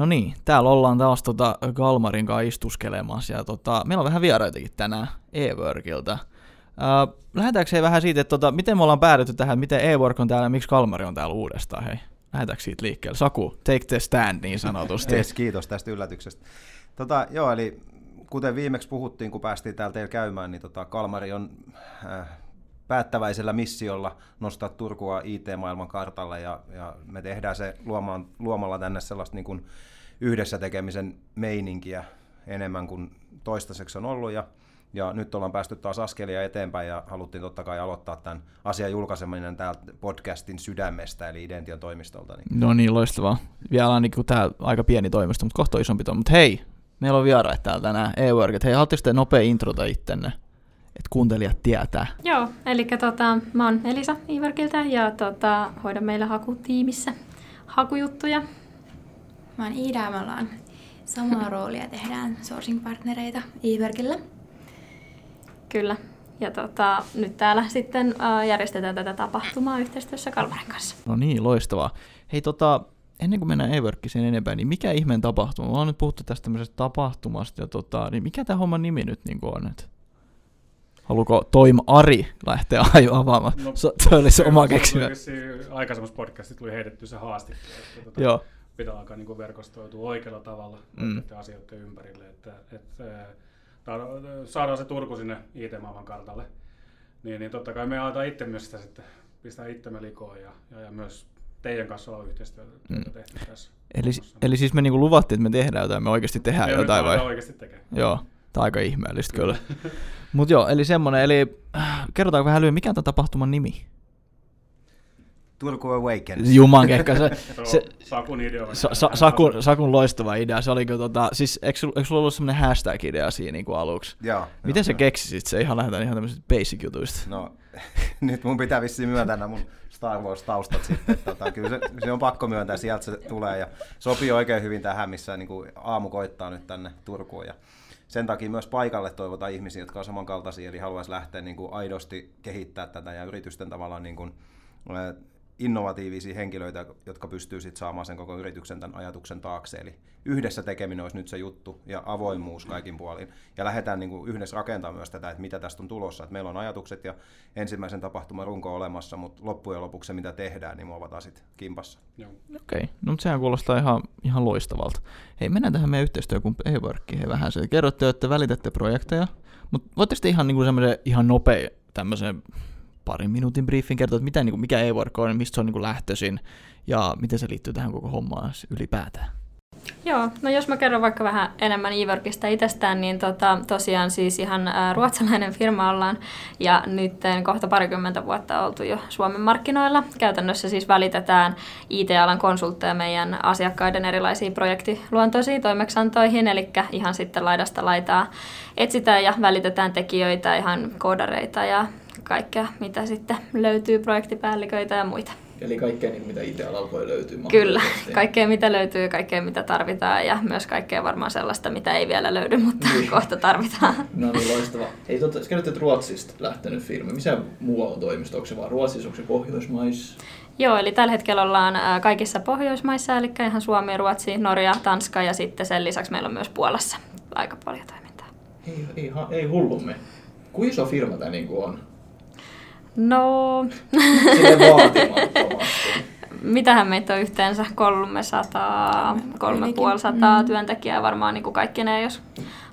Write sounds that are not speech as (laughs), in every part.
No niin, täällä ollaan taas tota Galmarin kanssa istuskelemassa ja tota, meillä on vähän vieraitakin tänään e-workilta. Äh, lähdetäänkö hei vähän siitä, että tota, miten me ollaan päädytty tähän, miten e-work on täällä ja miksi Kalmari on täällä uudestaan, hei? Lähdetäänkö siitä liikkeelle? Saku, take the stand niin sanotusti. (laughs) Yes, kiitos tästä yllätyksestä. Tota, joo, eli kuten viimeksi puhuttiin, kun päästiin täällä teillä käymään, niin tota, Kalmari on äh, päättäväisellä missiolla nostaa Turkua IT-maailman kartalle ja, ja me tehdään se luomaan, luomalla tänne sellaista niin kuin yhdessä tekemisen meininkiä enemmän kuin toistaiseksi on ollut ja, ja nyt ollaan päästy taas askelia eteenpäin ja haluttiin totta kai aloittaa tämän asian julkaiseminen täältä podcastin sydämestä eli Idention toimistolta. Niin. No niin, loistavaa. Vielä on niin tämä aika pieni toimisto, mutta kohta isompi toimisto. Mutta hei, meillä on vieraita täällä tänään e-work. Hei, haluatteko te nopea introta ittenne? että kuuntelijat tietää. Joo, eli tota, mä oon Elisa Iverkiltä ja tota, hoidan meillä hakutiimissä hakujuttuja. Mä oon Iida ja me ollaan samaa roolia tehdään sourcing-partnereita Iverkillä. Kyllä. Ja tota, nyt täällä sitten järjestetään tätä tapahtumaa yhteistyössä Kalmarin kanssa. No niin, loistavaa. Hei tota, ennen kuin mennään e-workkiin enempää, niin mikä ihmeen tapahtuma? Me ollaan nyt puhuttu tästä tämmöisestä tapahtumasta, ja tota, niin mikä tämä homman nimi nyt niin on? Että Haluuko Toim Ari lähteä (laughs) avaamaan? No, se, oli se oma keksimä. Aikaisemmassa podcastissa tuli heitetty se haaste, että tuota, Joo. Pitää alkaa niin verkostoitua oikealla tavalla mm. asioiden ympärille, että, että saadaan se Turku sinne IT-maailman kartalle. Niin, niin totta kai me aletaan itse myös sitä sitten pistää itsemme likoon ja, ja, ja myös teidän kanssa on yhteistyötä mm. tehty tässä. Eli, eli siis me niinku luvattiin, että me tehdään jotain, me oikeasti tehdään me jotain vai? oikeasti tekee. Joo. Tämä on aika ihmeellistä kyllä. Mutta joo, eli semmoinen, eli äh, kerrotaanko vähän lyhyesti, mikä on tämän tapahtuman nimi? Turku Awakens. (laughs) Juman kekka. Se, se, Sakun idea. Sa, sa, sakun, Sakun loistava idea. Se oli kyllä tota, siis eikö, eikö sulla ollut semmoinen hashtag-idea siinä niin kuin aluksi? Joo. Miten joo, sä keksisit se? Ihan lähdetään ihan tämmöisistä basic-jutuista. No, (laughs) nyt mun pitää vissiin myöntää nämä mun Star Wars-taustat sitten. Tota, kyllä se, se, on pakko myöntää, sieltä se tulee ja sopii oikein hyvin tähän, missä niin kuin aamu koittaa nyt tänne Turkuun. Ja sen takia myös paikalle toivotaan ihmisiä, jotka on samankaltaisia, eli haluaisi lähteä niin kuin aidosti kehittää tätä ja yritysten tavallaan niin kuin, innovatiivisia henkilöitä, jotka pystyy sitten saamaan sen koko yrityksen tämän ajatuksen taakse. Eli yhdessä tekeminen olisi nyt se juttu ja avoimuus kaikin puolin. Ja lähdetään niin kuin yhdessä rakentamaan myös tätä, että mitä tästä on tulossa. Että meillä on ajatukset ja ensimmäisen tapahtuman runko olemassa, mutta loppujen lopuksi se, mitä tehdään, niin muovataan sitten kimpassa. Okei, okay. no mutta sehän kuulostaa ihan, ihan loistavalta. Hei, mennään tähän meidän yhteistyökumppaan e vähän. Se. Kerrotte, että välitätte projekteja, mutta voitteko te ihan, niin kuin ihan nopea tämmöisen parin minuutin briefin kertoa, että mitä, niin kuin, mikä e-work on, mistä se on niin kuin lähtöisin ja miten se liittyy tähän koko hommaan ylipäätään. Joo, no jos mä kerron vaikka vähän enemmän e-workista itsestään, niin tota, tosiaan siis ihan ruotsalainen firma ollaan ja nyt kohta parikymmentä vuotta oltu jo Suomen markkinoilla. Käytännössä siis välitetään IT-alan konsultteja meidän asiakkaiden erilaisiin projektiluontoisiin toimeksiantoihin, eli ihan sitten laidasta laitaa etsitään ja välitetään tekijöitä, ihan koodareita ja kaikkea, mitä sitten löytyy, projektipäälliköitä ja muita. Eli kaikkea, niin, mitä itse alkoi löytyä. Kyllä, kaikkea mitä löytyy, kaikkea mitä tarvitaan ja myös kaikkea varmaan sellaista, mitä ei vielä löydy, mutta niin. kohta tarvitaan. No niin, loistavaa. Hei, tuota, kerrotte, että Ruotsista lähtenyt firma. Missä muualla on toimisto? Onko se vaan Ruotsissa, onko se Pohjoismaissa? Joo, eli tällä hetkellä ollaan kaikissa Pohjoismaissa, eli ihan Suomi, Ruotsi, Norja, Tanska ja sitten sen lisäksi meillä on myös Puolassa aika paljon toimintaa. Ei, ei, ei hullumme. Kuinka iso firma tämä niin on? No... Sille. Mitähän meitä on yhteensä? 300, 350 mm. työntekijää varmaan niin kuin kaikki ne, jos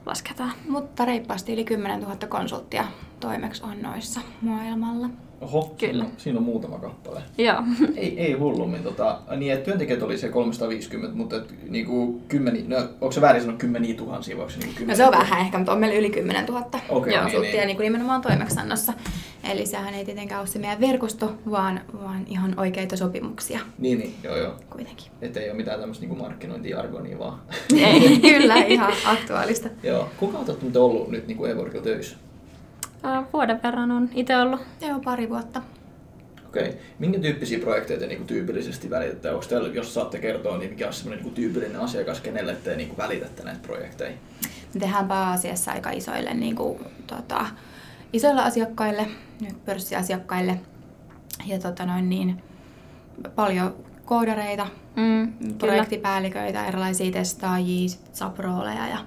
lasketaan. Mutta reippaasti yli 10 000 konsulttia toimeksi on noissa maailmalla. Oho, Kyllä. Siinä, on, siinä on muutama kappale. Joo. (laughs) ei, ei hullummin. Tota, niin, että työntekijät oli se 350, mutta et, niinku, kymmeni, no, onko se väärin sanoa kymmeniä tuhansia? Vai se, niinku no se on vähän ehkä, mutta on meillä yli 10 000 okay, Joo. niin, niin. Niin kuin nimenomaan toimeksannossa. Eli sehän ei tietenkään ole se meidän verkosto, vaan, vaan ihan oikeita sopimuksia. Niin, niin joo joo. Kuitenkin. Että ei ole mitään tämmöistä niinku markkinointiargonia vaan. ei, kyllä, (laughs) ihan aktuaalista. joo. Kuka olet ollut nyt niinku Evorkilla töissä? Vuoden verran on itse ollut. Joo, pari vuotta. Okei. Okay. Minkä tyyppisiä projekteja te niin tyypillisesti välitätte? Onko teillä, jos saatte kertoa, niin mikä on semmoinen niin tyypillinen asiakas, kenelle te niin välitätte näitä projekteja? Me tehdään pääasiassa aika isoille, niin kuin, tota, isoille asiakkaille, pörssiasiakkaille. Ja tota noin, niin, paljon koodareita, Mm, projektipäälliköitä, erilaisia testaajia, saprooleja ja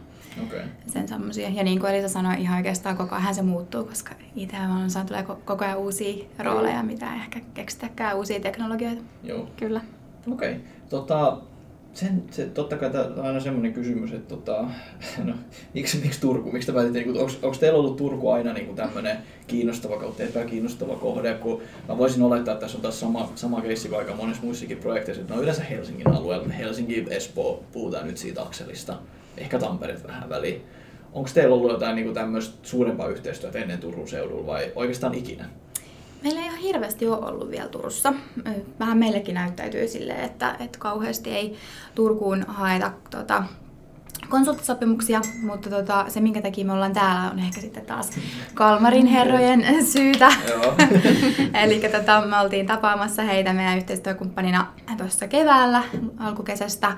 Okay. sen semmosia. Ja niin kuin Elisa sanoi, ihan oikeastaan koko ajan se muuttuu, koska IT-maailmassa tulee ko- koko ajan uusia rooleja, mitä ei ehkä keksitäkään uusia teknologioita. Joo. Kyllä. Okei. Okay. Tota, sen, se, totta kai tämä on aina semmoinen kysymys, että tota, (laughs) no, miksi, miksi Turku? Miksi te päätitte, niin onko teillä ollut Turku aina niin tämmöinen kiinnostava kautta epäkiinnostava kohde? Kun mä voisin olettaa, että tässä on taas sama, sama keissi kuin aika monessa muissakin projekteissa, että ne on yleensä Helsingin alueella. Helsinki, Espoo, puhutaan nyt siitä akselista. Ehkä Tampereet vähän väliin. Onko teillä ollut jotain niin tämmöistä suurempaa yhteistyötä ennen Turun seudulla vai oikeastaan ikinä? Meillä ei ihan hirveästi ole ollut vielä Turussa. Vähän meillekin näyttäytyy silleen, että, että kauheasti ei Turkuun haeta tota, konsulttisopimuksia, mutta tota, se minkä takia me ollaan täällä on ehkä sitten taas Kalmarin (laughs) herrojen syytä. (laughs) Eli tota, me oltiin tapaamassa heitä meidän yhteistyökumppanina tuossa keväällä alkukesästä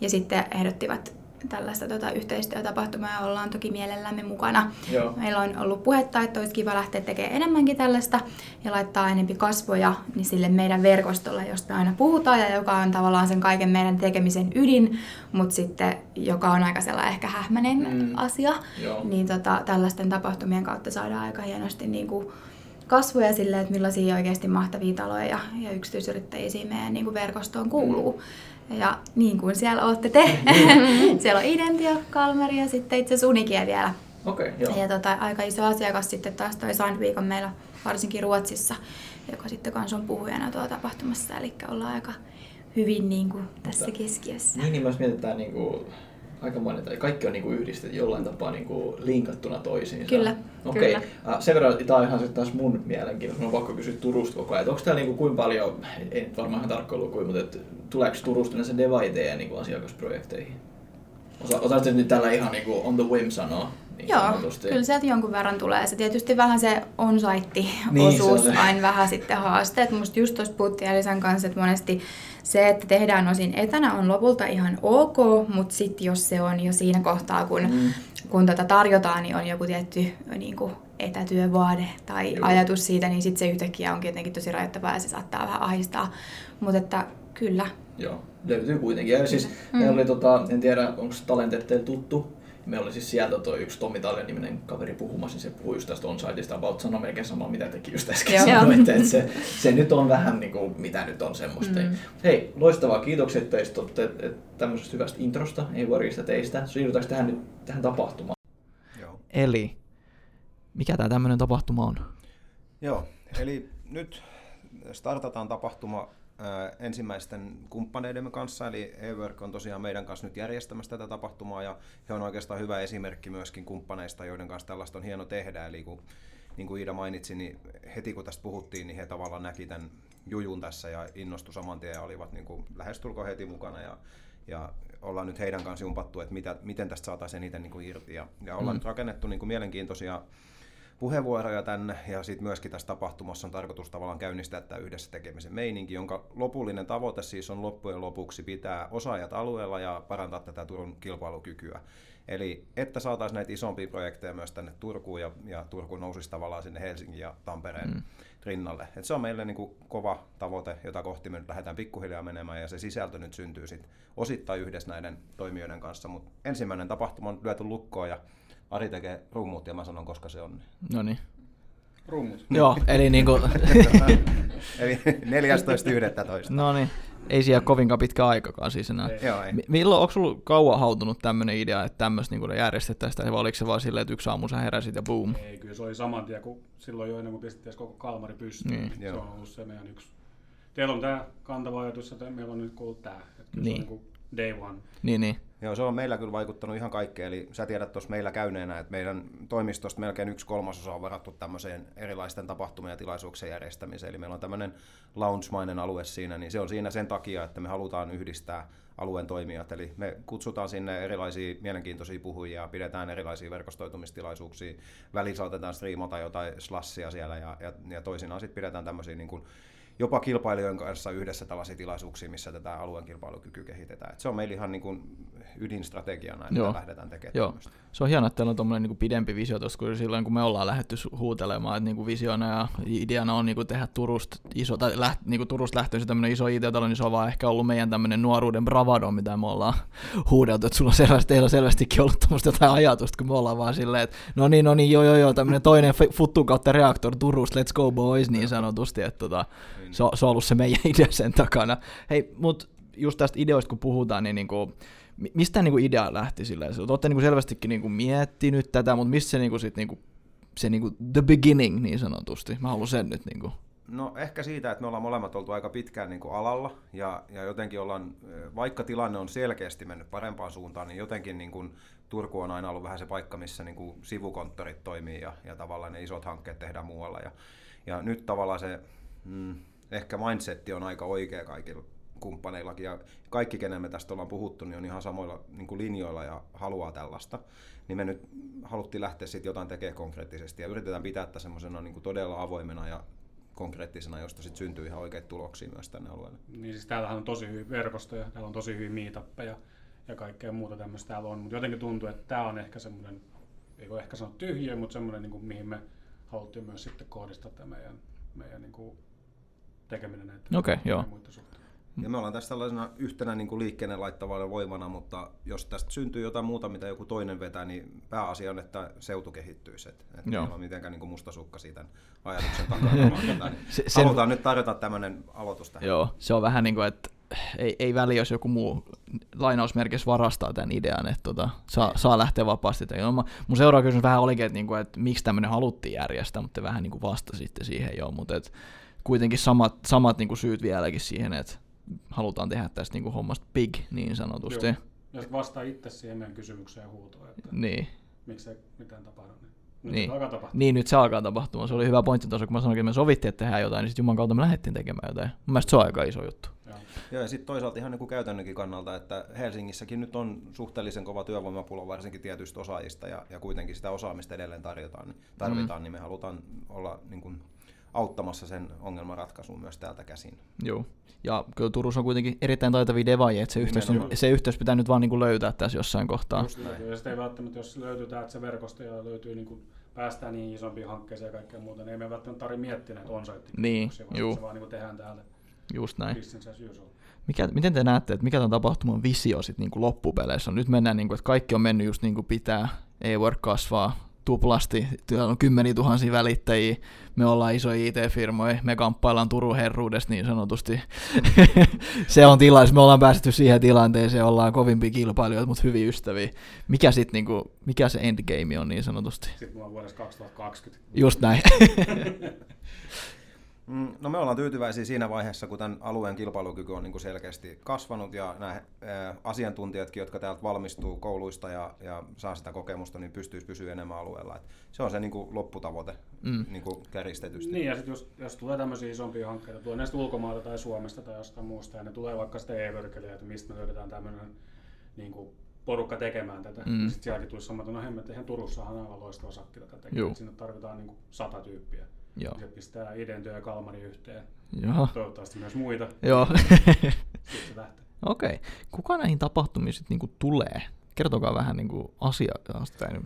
ja sitten ehdottivat tällaista tota, yhteistyötapahtumaa ja ollaan toki mielellämme mukana. Joo. Meillä on ollut puhetta, että olisi kiva lähteä tekemään enemmänkin tällaista ja laittaa enempi kasvoja niin sille meidän verkostolle, josta aina puhutaan ja joka on tavallaan sen kaiken meidän tekemisen ydin, mutta sitten joka on aika sellainen ehkä hähmäinen Mm. asia. Joo. Niin tota, tällaisten tapahtumien kautta saadaan aika hienosti niin kuin kasvoja sille, että millaisia oikeasti mahtavia taloja ja, ja yksityisyrittäjiä siinä meidän niin kuin verkostoon kuuluu. Ja niin kuin siellä olette te, (laughs) siellä on Identio, Kalmari ja sitten itse asiassa Unikia vielä. Okay, joo. Ja tota, aika iso asiakas sitten taas toi Sandviikon meillä varsinkin Ruotsissa, joka sitten kanssa on puhujana tuolla tapahtumassa. Eli ollaan aika hyvin niin kuin tässä Mutta- keskiössä. Niin, niin myös mietitään niin kuin, aika monen, tai kaikki on niin kuin yhdistetty jollain tapaa niin kuin linkattuna toisiinsa. Kyllä, Okei. kyllä. Äh, sen verran, tämä on ihan sitten taas mun mielenkiintoista, mun on pakko kysyä Turusta koko ajan. Onko täällä niin kuin, kuinka paljon, ei nyt varmaan ihan tarkkoja lukuja, mutta et, tuleeko Turusta yleensä Devaiteja niin kuin asiakasprojekteihin? Osa, osaatko nyt tällä ihan niin kuin on the whim sanoa? Niin Joo, sanotusti? kyllä sieltä jonkun verran tulee. Se tietysti vähän se on Niin, osuus se on se. aina vähän sitten haasteet. Musta just tuossa puhuttiin Elisan kanssa, että monesti se, että tehdään osin etänä on lopulta ihan ok, mutta sitten jos se on jo siinä kohtaa, kun, Mm. Kun tota tarjotaan, niin on joku tietty niin kuin etätyövaade tai Joo. ajatus siitä, niin sitten se yhtäkkiä onkin jotenkin tosi rajoittavaa ja se saattaa vähän ahistaa. Mutta että kyllä, Joo, löytyy kuitenkin. Ja siis mm. meillä oli, tota, en tiedä, onko Talentet tuttu, meillä oli siis sieltä toi yksi Tommi Tallen niminen kaveri puhumassa, niin se puhui just tästä on-siteista, about sanoi melkein samaa, mitä teki just äsken Joo. sanoi, että, että se, se, nyt on vähän niin kuin, mitä nyt on semmoista. Mm. Hei, loistavaa, kiitokset teistä että tämmöisestä hyvästä introsta, ei worryista teistä. Siirrytäänkö tähän nyt tähän tapahtumaan? Joo. Eli mikä tämä tämmöinen tapahtuma on? Joo, eli nyt startataan tapahtuma ensimmäisten kumppaneidemme kanssa, eli eWork on tosiaan meidän kanssa nyt järjestämässä tätä tapahtumaa, ja he on oikeastaan hyvä esimerkki myöskin kumppaneista, joiden kanssa tällaista on hieno tehdä, eli kun, niin kuin Iida mainitsi, niin heti kun tästä puhuttiin, niin he tavallaan näki tämän jujun tässä ja innostui saman tien ja olivat niin kuin lähestulkoon heti mukana, ja, ja ollaan nyt heidän kanssa jumpattu, että mitä, miten tästä saataisiin eniten niin kuin irti, ja, ja ollaan Mm. nyt rakennettu niin kuin mielenkiintoisia puheenvuoroja tänne ja sitten myöskin tässä tapahtumassa on tarkoitus tavallaan käynnistää tämä yhdessä tekemisen meininki, jonka lopullinen tavoite siis on loppujen lopuksi pitää osaajat alueella ja parantaa tätä Turun kilpailukykyä. Eli että saataisiin näitä isompia projekteja myös tänne Turkuun ja, ja Turku nousisi tavallaan sinne Helsingin ja Tampereen Mm. rinnalle. Et se on meille niin kuin kova tavoite, jota kohti me nyt lähdetään pikkuhiljaa menemään ja se sisältö nyt syntyy sit osittain yhdessä näiden toimijoiden kanssa, mutta ensimmäinen tapahtuma on lyöty lukkoon ja Ari tekee rummut ja mä sanon, koska se on. No niin. Rummut. Joo, eli niinku, (laughs) Eli 14.11. no niin, ei siellä kovinkaan pitkä aikakaan siis enää. Ei. Joo, ei. Mi- Milloin, onko sulla kauan hautunut tämmöinen idea, että tämmöistä niinku järjestettäisiin, vai oliko se vaan silleen, että yksi aamu sä heräsit ja boom? Ei, kyllä se oli saman tien, kun silloin jo ennen kuin pistettiin koko Kalmari pystyyn. Niin. Niin, se on ollut se meidän yksi. Teillä on tämä kantava ajatus, että meillä on nyt kuullut tämä. Että kyllä Niin. se on niin kuin day one. Niin, niin. Joo, se on meillä kyllä vaikuttanut ihan kaikkeen. Eli sä tiedät tuossa meillä käyneenä, että meidän toimistosta melkein yksi kolmasosa on varattu tämmöiseen erilaisten tapahtumien ja tilaisuuksien järjestämiseen. Eli meillä on tämmöinen lounge-mainen alue siinä, niin se on siinä sen takia, että me halutaan yhdistää alueen toimijat. Eli me kutsutaan sinne erilaisia mielenkiintoisia puhujia, pidetään erilaisia verkostoitumistilaisuuksia, välillä saatetaan striimata jotain slassia siellä ja, ja, ja toisinaan sitten pidetään tämmöisiä niin kuin jopa kilpailijoiden kanssa yhdessä tällaisia tilaisuuksia, missä tätä alueen kilpailukykyä kehitetään. Et se on meillä ihan niin kuin ydinstrategiana, että Joo. lähdetään tekemään Joo. tämmöistä. Se on hienoa, että teillä on tommonen niin pidempi visio tuosta, kun silloin kun me ollaan lähdetty huutelemaan, että niin visiona ja ideana on niin kuin tehdä Turusta iso, tai läht, niin kuin Turusta lähtöisin tämmöinen iso IT-talo, niin se on vaan ehkä ollut meidän tämmöinen nuoruuden bravado, mitä me ollaan huudeltu, että sulla on selvästi, teillä on selvästikin ollut tämmöistä jotain ajatusta, kun me ollaan vaan silleen, että no niin, no niin, joo, joo, joo, tämmöinen toinen futtu kautta reaktor Turusta, let's go boys, niin sanotusti, että tota, Niin. se, on, se on ollut se meidän (laughs) idea sen takana. Hei, mut just tästä ideoista kun puhutaan, niin niinku, mi- mistä niinku idea lähti silleen? Te olette niinku selvästikin niinku miettinyt tätä, mutta mistä se, niinku sit niinku, se niinku the beginning niin sanotusti? Mä haluan sen nyt niinku. No ehkä siitä, että me ollaan molemmat oltu aika pitkään niin kuin alalla ja, ja jotenkin ollaan, vaikka tilanne on selkeästi mennyt parempaan suuntaan, niin jotenkin niin kuin Turku on aina ollut vähän se paikka, missä niin kuin sivukonttorit toimii ja, ja tavallaan ne isot hankkeet tehdään muualla. Ja, ja nyt tavallaan se mm, ehkä mindsetti on aika oikea kaikilla kumppaneillakin ja kaikki, kenen me tästä ollaan puhuttu, niin on ihan samoilla niin kuin linjoilla ja haluaa tällaista. Niin me nyt haluttiin lähteä sitten jotain tekemään konkreettisesti ja yritetään pitää tätä semmoisena niin todella avoimena ja konkreettisena, josta sitten syntyy ihan oikeita tuloksia myös tänne alueelle. Niin siis täällähän on tosi hyviä verkostoja, täällä on tosi hyviä meetappeja ja kaikkea muuta tämmöistä täällä on, mutta jotenkin tuntuu, että tämä on ehkä semmoinen, ei voi ehkä sanoa tyhjiö, mutta semmoinen, niin kuin, mihin me haluttiin myös sitten kohdistaa tämä meidän, meidän niin kuin, tekeminen näiden Okei, joo. muiden suhteen. Ja me ollaan tässä tällaisena yhtenä niin kuin liikkeelle laittavana voimana, mutta jos tästä syntyy jotain muuta, mitä joku toinen vetää, niin pääasia on, että seutu kehittyisi. Että et meillä on mitenkään niin kuin mustasukka siitä ajatuksen takana. (laughs) Niin Se- sen- Halutaan nyt tarjota tämmöinen aloitus tähän. Joo, se on vähän niin kuin, että ei, ei väliä, jos joku muu lainausmerkissä varastaa tämän idean, että tota, saa, saa lähteä vapaasti. No, mun seuraava kysymys vähän olikin, että, niinku, että miksi tämmöinen haluttiin järjestää, mutta te vähän niin kuin vastasitte siihen jo, mutta et, kuitenkin samat, samat niin kuin syyt vieläkin siihen, että halutaan tehdä tästä niin kuin hommasta big niin sanotusti. Joo. Ja sitten vastaa itse siihen meidän kysymykseen ja huutoon, että Niin. miksei mitään tapahdu. Niin. Nyt Niin. alkaa tapahtua. niin, nyt se alkaa tapahtumaan. Se oli hyvä pointti tuossa, kun mä sanoin, että me sovittiin, että tehdään jotain, niin sitten Juman kautta me lähdettiin tekemään jotain. Mun mielestä se on aika iso juttu. Joo. Joo, ja sitten toisaalta ihan niin kuin käytännönkin kannalta, että Helsingissäkin nyt on suhteellisen kova työvoimapula varsinkin tietyistä osaajista ja, ja kuitenkin sitä osaamista edelleen tarjotaan, niin, tarvitaan, mm. niin me halutaan olla niin kuin auttamassa sen ongelman ratkaisuun myös täältä käsin. Joo. Ja kyllä Turussa on kuitenkin erittäin taitavia devaajia, että se yhteys, on, Nimenomaan. se yhteys pitää nyt vaan niin kuin löytää tässä jossain kohtaa. Just näin. Ja sitten ei välttämättä, jos löytyy täältä se verkosto ja löytyy niin kuin, päästään niihin isompiin hankkeisiin ja kaikkea muuta, niin ei me välttämättä tarvitse miettiä näitä on Niin, vaan juu. se vaan niin kuin tehdään täällä Just näin. Mikä, miten te näette, että mikä tämän tapahtuman visio sitten niin loppupeleissä on? Nyt mennään, niin kuin, että kaikki on mennyt just niin kuin pitää, e-work kasvaa tuplasti, täällä on kymmeniä tuhansia välittäjiä, me ollaan isoja IT-firmoja, me kamppaillaan Turun herruudesta niin sanotusti. (laughs) se on tilais, me ollaan päästy siihen tilanteeseen, ollaan kovimpia kilpailijoita, mutta hyviä ystäviä. Mikä sitten, niin kuin, mikä se endgame on niin sanotusti? Sitten on vuodessa 2020. Just näin. (laughs) Mm, No me ollaan tyytyväisiä siinä vaiheessa, kun tämän alueen kilpailukyky on niin kuin selkeästi kasvanut ja nämä asiantuntijatkin, jotka täältä valmistuu kouluista ja, ja saa sitä kokemusta, niin pystyisi pysyä enemmän alueella. Et se on se niin kuin lopputavoite Mm. niin kuin kärjistetysti. Niin, ja sitten jos, jos tulee tämmöisiä isompia hankkeita, tulee näistä ulkomailta tai Suomesta tai jostain muusta, ja ne tulee vaikka sitten e että mistä me löydetään tämmöinen niin kuin porukka tekemään tätä. Mm. Mm. Sitten sielläkin tulisi sama, että no hemmet, eihän Turussahan on aivan loistava sakki tätä tekee. Sinne tarvitaan niin kuin sata tyyppiä. Joo. Se pistää Identyö ja Kalmari yhteen. Joo. Toivottavasti myös muita. Joo. (laughs) Sitten se lähtee. Okei. Kuka näihin tapahtumiin sitten niinku tulee? Kertokaa vähän niinku asiasta tai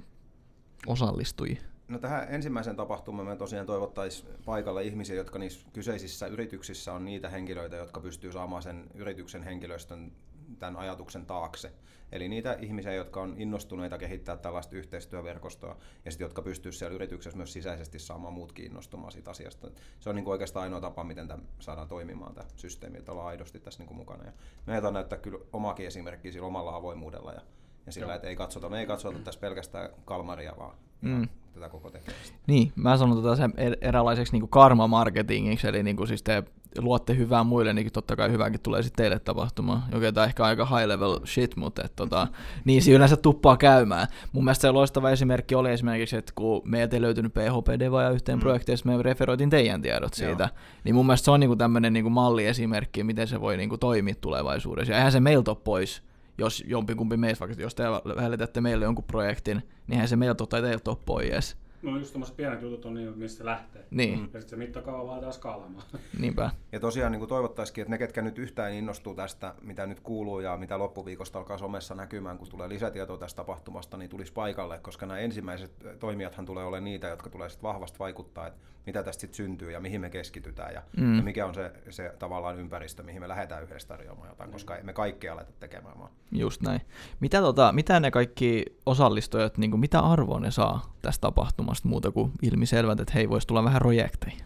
osallistujia. No tähän ensimmäisen tapahtumaan me tosiaan toivottaisiin paikalle ihmisiä, jotka niissä kyseisissä yrityksissä on niitä henkilöitä, jotka pystyy saamaan sen yrityksen henkilöstön tämän ajatuksen taakse. Eli niitä ihmisiä, jotka on innostuneita kehittää tällaista yhteistyöverkostoa ja sitten jotka pystyy siellä yrityksessä myös sisäisesti saamaan muutkin innostumaan siitä asiasta. Se on niin kuin oikeastaan ainoa tapa, miten tämä saadaan toimimaan tämä systeemi, että ollaan aidosti tässä niin kuin mukana. Ja me aiotaan näyttää kyllä omakin esimerkkiä sillä omalla avoimuudella ja, ja sillä, Joo. että ei katsota, me ei katsota tässä pelkästään Kalmaria, vaan Mm. tätä koko tekemistä. Niin, mä sanon tätä sen er- eräänlaiseksi niinku karma-marketingiksi, eli niinku siis te luotte hyvää muille, niin totta kai hyvääkin tulee sitten teille tapahtumaan. Okei, tämä ehkä aika high level shit, mutta et, tota, niin se yleensä tuppaa käymään. Mun mielestä se loistava esimerkki oli esimerkiksi, että kun meiltä ei löytynyt PHP-devaja yhteen Mm. projekteista, me referoitiin teidän tiedot Joo. siitä. Niin mun mielestä se on niinku tämmöinen niinku malliesimerkki, miten se voi niinku toimia tulevaisuudessa. Ja eihän se meiltä ole pois, jos jompikumpi meistä, vaikka jos te välitätte meille jonkun projektin, niin eihän se meiltä ole tai teiltä ole pois. No just tämmöiset pienet jutut on niin, mistä se lähtee. Niin. Ja sitten se mittakaava vaatii skaalaamaan. (laughs) Niinpä. Ja tosiaan niin toivottaisikin, että ne, ketkä nyt yhtään innostuu tästä, mitä nyt kuuluu ja mitä loppuviikosta alkaa somessa näkymään, kun tulee lisätietoa tästä tapahtumasta, niin tulisi paikalle, koska nämä ensimmäiset toimijathan tulee olemaan niitä, jotka tulee sitten vahvasti vaikuttaa, että mitä tästä sitten syntyy ja mihin me keskitytään ja, mm. ja mikä on se, se tavallaan ympäristö, mihin me lähdetään yhdessä tarjoamaan jotain, koska me kaikkea aleta tekemään vaan. Just näin. Mitä, tota, mitä ne kaikki osallistujat, niin kuin, mitä arvoa ne saa tästä tapahtumasta muuta kuin ilmiselvät, että hei, voisi tulla vähän projekteja?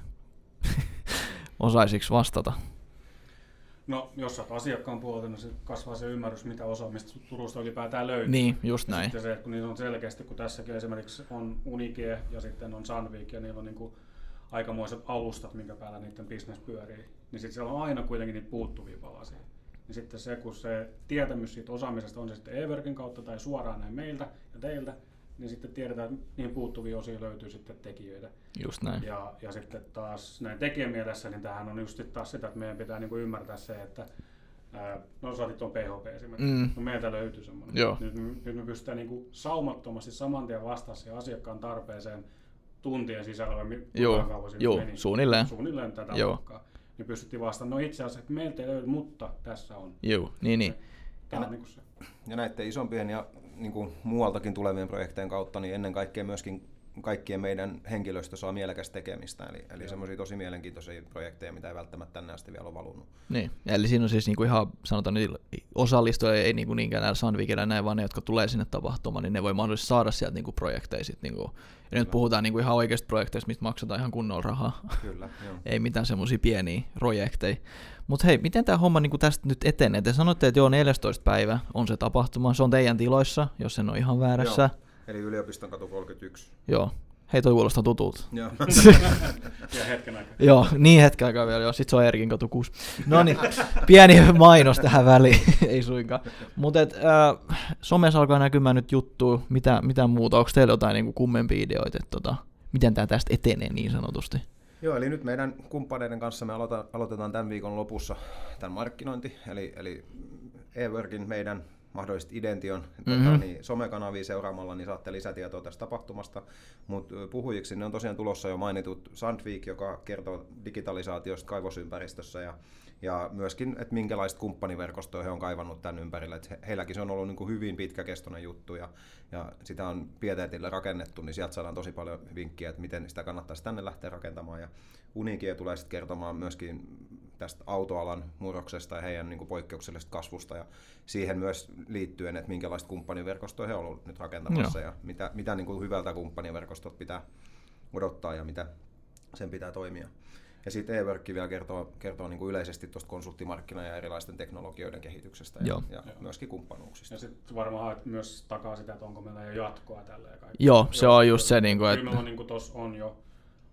(laughs) Osaisiksi vastata? No, jos olet asiakkaan puolelta, niin se kasvaa se ymmärrys, mitä osaamista Turusta ylipäätään löytyy. Niin, just näin. Ja sitten se, kun niillä on selkeästi, kun tässäkin esimerkiksi on Unike ja sitten on Sandvik ja niillä on niin kuin aikamoiset alustat, minkä päällä niiden bisnes pyörii, niin sitten siellä on aina kuitenkin niitä puuttuvia palasia. Niin sitten se, kun se tietämys siitä osaamisesta on se sitten e kautta tai suoraan näin meiltä ja teiltä, niin sitten tiedetään, että niihin puuttuvia osia löytyy sitten tekijöitä. Just näin. Ja, ja sitten taas näin tekijän mielessä, niin tähän on just taas sitä, että meidän pitää niinku ymmärtää se, että ää, no saatit tuon PHP esimerkiksi, mm. no meiltä löytyy semmoinen. Joo. Nyt, nyt me pystytään niinku saumattomasti saman tien vastaamaan siihen asiakkaan tarpeeseen tuntien sisällä, vai Joo, Joo meni, suunnilleen. Suunnilleen tätä Joo. luokkaa. Niin pystyttiin vastaamaan, no itse asiassa, että meiltä ei löydy, mutta tässä on. Joo, niin niin. Tämä on niin se. Ja näiden isompien ja niin kuin muualtakin tulevien projektejen kautta, niin ennen kaikkea myöskin kaikkien meidän henkilöstö saa mielekästä tekemistä. Eli, eli semmoisia tosi mielenkiintoisia projekteja, mitä ei välttämättä tänne asti vielä ole valunut. Niin, eli siinä on siis niinku ihan, sanotaan nyt osallistujia, ei niinku niinkään näillä Sandvikillä näin, vaan ne, jotka tulee sinne tapahtumaan, niin ne voi mahdollisesti saada sieltä niinku projekteja sit niinku, ja nyt puhutaan niinku ihan oikeista projekteista, mistä maksetaan ihan kunnolla rahaa. Kyllä, (laughs) joo. ei mitään semmoisia pieniä projekteja. Mutta hei, miten tämä homma niinku tästä nyt etenee? Te sanotte, että joo, 14. päivä on se tapahtuma. Se on teidän tiloissa, jos en ole ihan väärässä. Joo. Eli yliopiston katu 31. Joo. Hei, toi kuulostaa tutulta. Joo. (laughs) ja hetken aikaa. joo, niin hetken aikaa vielä, joo. Sitten se on Erkin katu 6. No niin, pieni mainos tähän väliin, (laughs) ei suinkaan. Mutta äh, somessa alkaa näkymään nyt juttu, mitä, mitä muuta. Onko teillä jotain niin kummempia ideoita, että tota, miten tämä tästä etenee niin sanotusti? Joo, eli nyt meidän kumppaneiden kanssa me aloita, aloitetaan tämän viikon lopussa tämän markkinointi, eli, eli eWorkin meidän mahdollisesti Idention mm-hmm. tota, niin somekanavia seuraamalla, niin saatte lisätietoa tästä tapahtumasta. Mutta puhujiksi ne on tosiaan tulossa jo mainitut Sandvik, joka kertoo digitalisaatiosta kaivosympäristössä ja, ja myöskin, että minkälaista kumppaniverkostoa he on kaivannut tämän ympärillä. Et heilläkin se on ollut niin kuin hyvin pitkäkestoinen juttu ja, ja sitä on pieteetillä rakennettu, niin sieltä saadaan tosi paljon vinkkiä, että miten sitä kannattaisi tänne lähteä rakentamaan. Ja Unikia tulee sitten kertomaan myöskin tästä autoalan murroksesta ja heidän niin kuin poikkeuksellisesta kasvusta ja siihen myös liittyen, että minkälaista kumppaniverkostoa he ovat nyt rakentamassa Joo. ja mitä, mitä niin kuin hyvältä kumppaniverkostot pitää odottaa ja mitä sen pitää toimia. Ja sitten e vielä kertoo, kertoo niin kuin yleisesti tuosta konsulttimarkkina- ja erilaisten teknologioiden kehityksestä ja, Joo. ja myöskin kumppanuuksista. Ja sitten varmaan myös takaa sitä, että onko meillä jo jatkoa tälle ja kaikki. Joo, se on just se. Niin kuin, että... Kyllä meillä on, niin on jo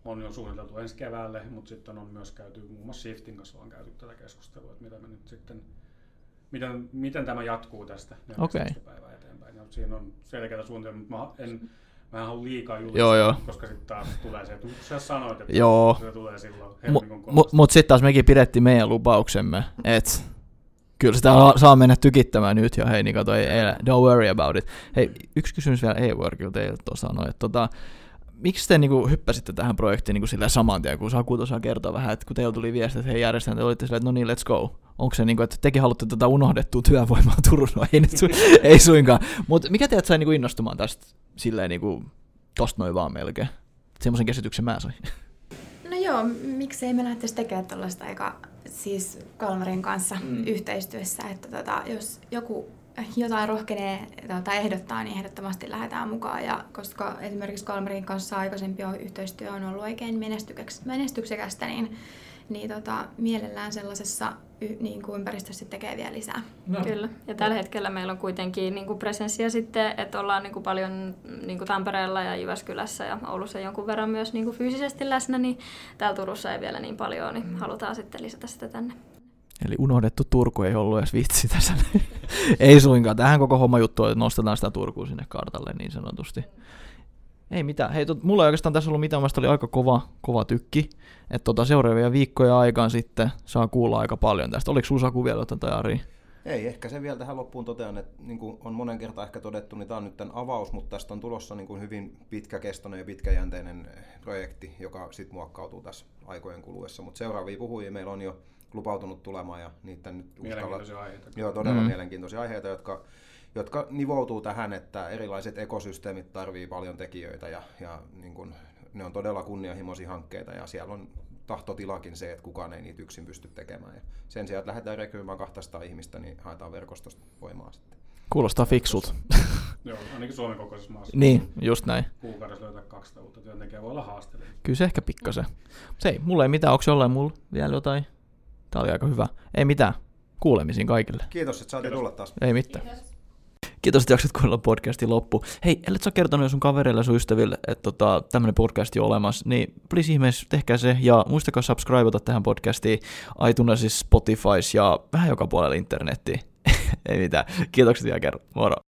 on jo suunniteltu ensi keväälle, mutta sitten on myös käyty, muun muassa Shiftin kanssa on käyty tätä keskustelua, että mitä me nyt sitten, miten, miten tämä jatkuu tästä 14 okay. päivää eteenpäin. Ja siinä on selkeä suunnitelma, mutta mä en, Mä en halua liikaa julistaa, joo, joo. koska sitten taas tulee se, että sä sanoit, että joo. se tulee silloin helmikuun Mutta mut sitten taas mekin pidettiin meidän lupauksemme, että kyllä sitä saa mennä tykittämään nyt jo, hei niin kato, ei, ei, don't worry about it. Hei, yksi kysymys vielä e-workilta teiltä tuossa sanoi, että tota, miksi te niinku hyppäsitte tähän projektiin niinku sillä saman tien, kun Saku tuossa kertoa vähän, että kun teillä tuli viesti, että hei järjestetään, te olitte silleen, että no niin, let's go. Onko se niinku, että tekin haluatte tätä unohdettua työvoimaa (laughs) Turussa? No, ei, nyt su- (laughs) ei suinkaan. Mutta mikä teidät sai niinku innostumaan tästä silleen niinku, tosta noin vaan melkein? Semmoisen käsityksen mä sain. No joo, miksei me lähtisi tekemään tällaista aika siis Kalmarin kanssa mm. yhteistyössä, että tota, jos joku jotain rohkenee tota, ehdottaa, niin ehdottomasti lähdetään mukaan. Ja koska esimerkiksi Kalmarin kanssa aikaisempi yhteistyö on ollut oikein menestyksekästä, niin, niin tota, mielellään sellaisessa y, niin kuin ympäristössä tekee vielä lisää. No. Kyllä. Ja tällä hetkellä meillä on kuitenkin niin kuin presenssiä sitten, että ollaan niin kuin paljon niin kuin Tampereella ja Jyväskylässä ja Oulussa jonkun verran myös niin kuin fyysisesti läsnä, niin täällä Turussa ei vielä niin paljon, niin mm. halutaan sitten lisätä sitä tänne. Eli unohdettu Turku ei ollut edes vitsi tässä. (laughs) ei suinkaan. Tähän koko homma juttu on, että nostetaan sitä Turkua sinne kartalle niin sanotusti. Ei mitään. Hei, tot, mulla ei oikeastaan tässä ollut mitään, mielestäni oli aika kova, kova tykki. Että tota, seuraavia viikkoja aikaan sitten saa kuulla aika paljon tästä. Oliko sulla Saku vielä jotain Ari? Ei, ehkä se vielä tähän loppuun totean, että niin kuin on monen kertaan ehkä todettu, niin tämä on nyt tämän avaus, mutta tästä on tulossa niin kuin hyvin pitkäkestoinen ja pitkäjänteinen projekti, joka sitten muokkautuu tässä aikojen kuluessa. Mutta seuraavia puhujia meillä on jo lupautunut tulemaan ja niitä nyt Mielenkiintoisia aiheita. Joo, todella mm. mielenkiintoisia aiheita, jotka, jotka nivoutuu tähän, että erilaiset ekosysteemit tarvii paljon tekijöitä ja, ja niin kun, ne on todella kunnianhimoisia hankkeita ja siellä on tahtotilakin se, että kukaan ei niitä yksin pysty tekemään. Ja sen sijaan, että lähdetään rekryymään 200 ihmistä, niin haetaan verkostosta voimaa sitten. Kuulostaa fiksulta. (laughs) Joo, ainakin Suomen kokoisessa maassa. niin, just näin. Kuukaudessa löytää 200 uutta työntekijää voi olla haasteellista. Kyllä se ehkä pikkasen. Se ei, mulla ei mitään, onko jollain mulla vielä jotain? Tää oli aika hyvä. Ei mitään. Kuulemisiin kaikille. Kiitos, että saatiin Kiitos. tulla taas. Ei mitään. Kiitos, että jaksat kuunnella podcastin loppu. Hei, ellet sä kertonut jo sun kavereille ja sun ystäville, että tota, tämmönen podcast on olemassa, niin please ihmeessä tehkää se ja muistakaa subscribeata tähän podcastiin iTunesissa, Spotifys ja vähän joka puolella internettiin. (laughs) Ei mitään. Kiitokset vielä kerran. Moro.